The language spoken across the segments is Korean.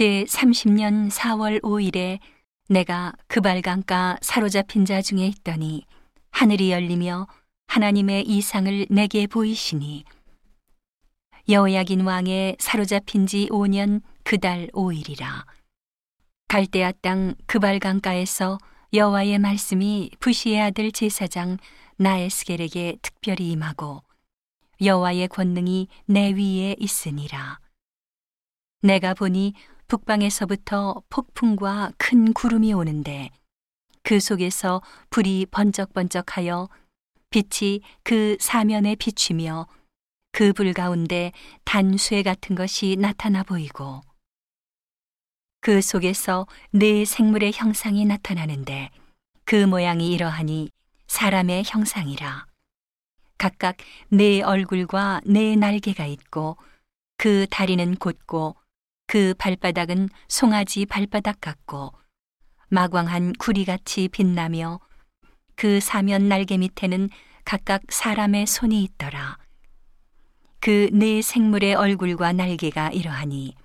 제 30년 4월 5일에 내가 그발강가 사로잡힌 자 중에 있더니 하늘이 열리며 하나님의 이상을 내게 보이시니 여호야긴 왕의 사로잡힌 지 5년 그달 5일이라. 갈대아 땅 그발강가에서 여호와의 말씀이 부시의 아들 제사장 나에스겔에게 특별히 임하고 여호와의 권능이 내 위에 있으니라. 내가 보니 북방에서부터 폭풍과 큰 구름이 오는데 그 속에서 불이 번쩍번쩍하여 빛이 그 사면에 비추며 그 불 가운데 단쇠 같은 것이 나타나 보이고 그 속에서 네 생물의 형상이 나타나는데 그 모양이 이러하니 사람의 형상이라. 각각 네 얼굴과 네 날개가 있고 그 다리는 곧고 그 발바닥은 송아지 발바닥 같고 마광한 구리같이 빛나며 그 사면 날개 밑에는 각각 사람의 손이 있더라. 그 네 생물의 얼굴과 날개가 이러하니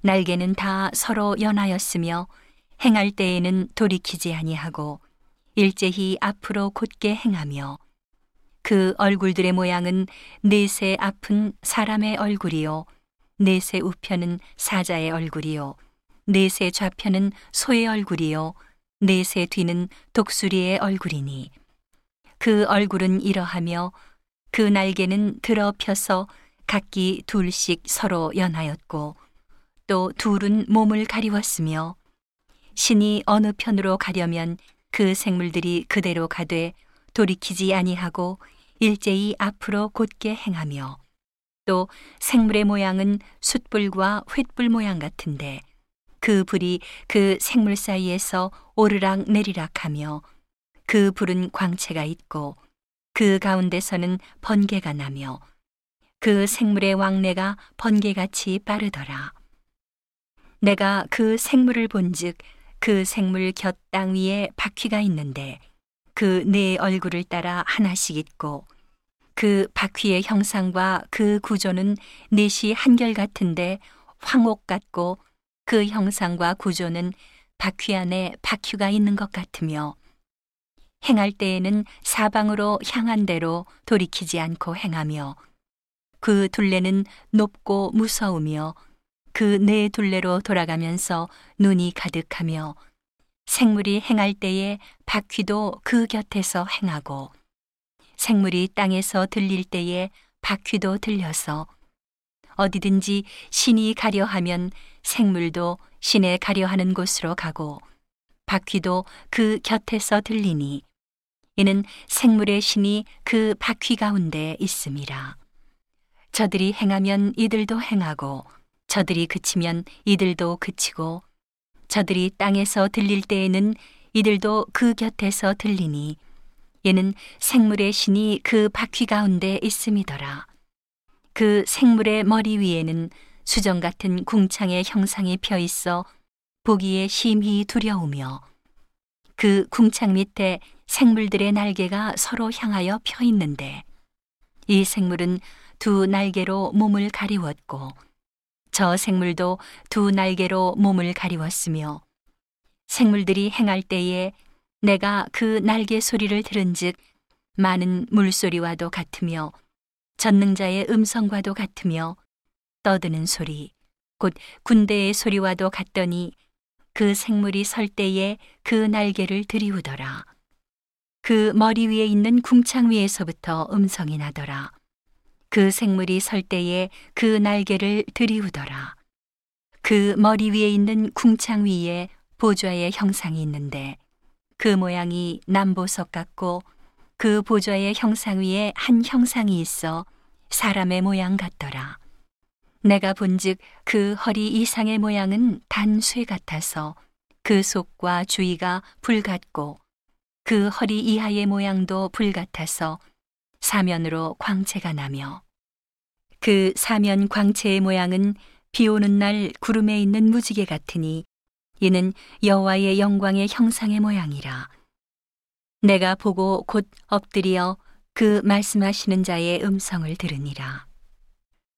날개는 다 서로 연하였으며 행할 때에는 돌이키지 아니하고 일제히 앞으로 곧게 행하며 그 얼굴들의 모양은 넷의 앞은 사람의 얼굴이요 넷의 우편은 사자의 얼굴이요. 넷의 좌편은 소의 얼굴이요. 넷의 뒤는 독수리의 얼굴이니. 그 얼굴은 이러하며 그 날개는 들어 펴서 각기 둘씩 서로 연하였고 또 둘은 몸을 가리웠으며 신이 어느 편으로 가려면 그 생물들이 그대로 가되 돌이키지 아니하고 일제히 앞으로 곧게 행하며 또 생물의 모양은 숯불과 횃불 모양 같은데 그 불이 그 생물 사이에서 오르락 내리락 하며 그 불은 광채가 있고 그 가운데서는 번개가 나며 그 생물의 왕래가 번개같이 빠르더라. 내가 그 생물을 본즉 그 생물 곁 땅 위에 바퀴가 있는데 그 네 얼굴을 따라 하나씩 있고 그 바퀴의 형상과 그 구조는 넷이 한결 같은데 황옥 같고 그 형상과 구조는 바퀴 안에 바퀴가 있는 것 같으며 행할 때에는 사방으로 향한 대로 돌이키지 않고 행하며 그 둘레는 높고 무서우며 그 네 둘레로 돌아가면서 눈이 가득하며 생물이 행할 때에 바퀴도 그 곁에서 행하고 생물이 땅에서 들릴 때에 바퀴도 들려서 어디든지 신이 가려 하면 생물도 신에 가려 하는 곳으로 가고 바퀴도 그 곁에서 들리니 이는 생물의 신이 그 바퀴 가운데 있음이라. 저들이 행하면 이들도 행하고 저들이 그치면 이들도 그치고 저들이 땅에서 들릴 때에는 이들도 그 곁에서 들리니 얘는 생물의 신이 그 바퀴 가운데 있음이더라. 그 생물의 머리 위에는 수정 같은 궁창의 형상이 펴 있어 보기에 심히 두려우며 그 궁창 밑에 생물들의 날개가 서로 향하여 펴 있는데 이 생물은 두 날개로 몸을 가리웠고 저 생물도 두 날개로 몸을 가리웠으며 생물들이 행할 때에 내가 그 날개 소리를 들은즉 많은 물소리와도 같으며 전능자의 음성과도 같으며 떠드는 소리 곧 군대의 소리와도 같더니 그 생물이 설 때에 그 날개를 들이우더라 그 머리 위에 있는 궁창 위에서부터 음성이 나더라 그 생물이 설 때에 그 날개를 들이우더라. 그 머리 위에 있는 궁창 위에 보좌의 형상이 있는데 그 모양이 남보석 같고 그 보좌의 형상 위에 한 형상이 있어 사람의 모양 같더라. 내가 본즉 그 허리 이상의 모양은 단쇠 같아서 그 속과 주위가 불 같고 그 허리 이하의 모양도 불 같아서 사면으로 광채가 나며 그 사면 광채의 모양은 비 오는 날 구름에 있는 무지개 같으니 이는 여호와의 영광의 형상의 모양이라. 내가 보고 곧 엎드려 그 말씀하시는 자의 음성을 들으니라.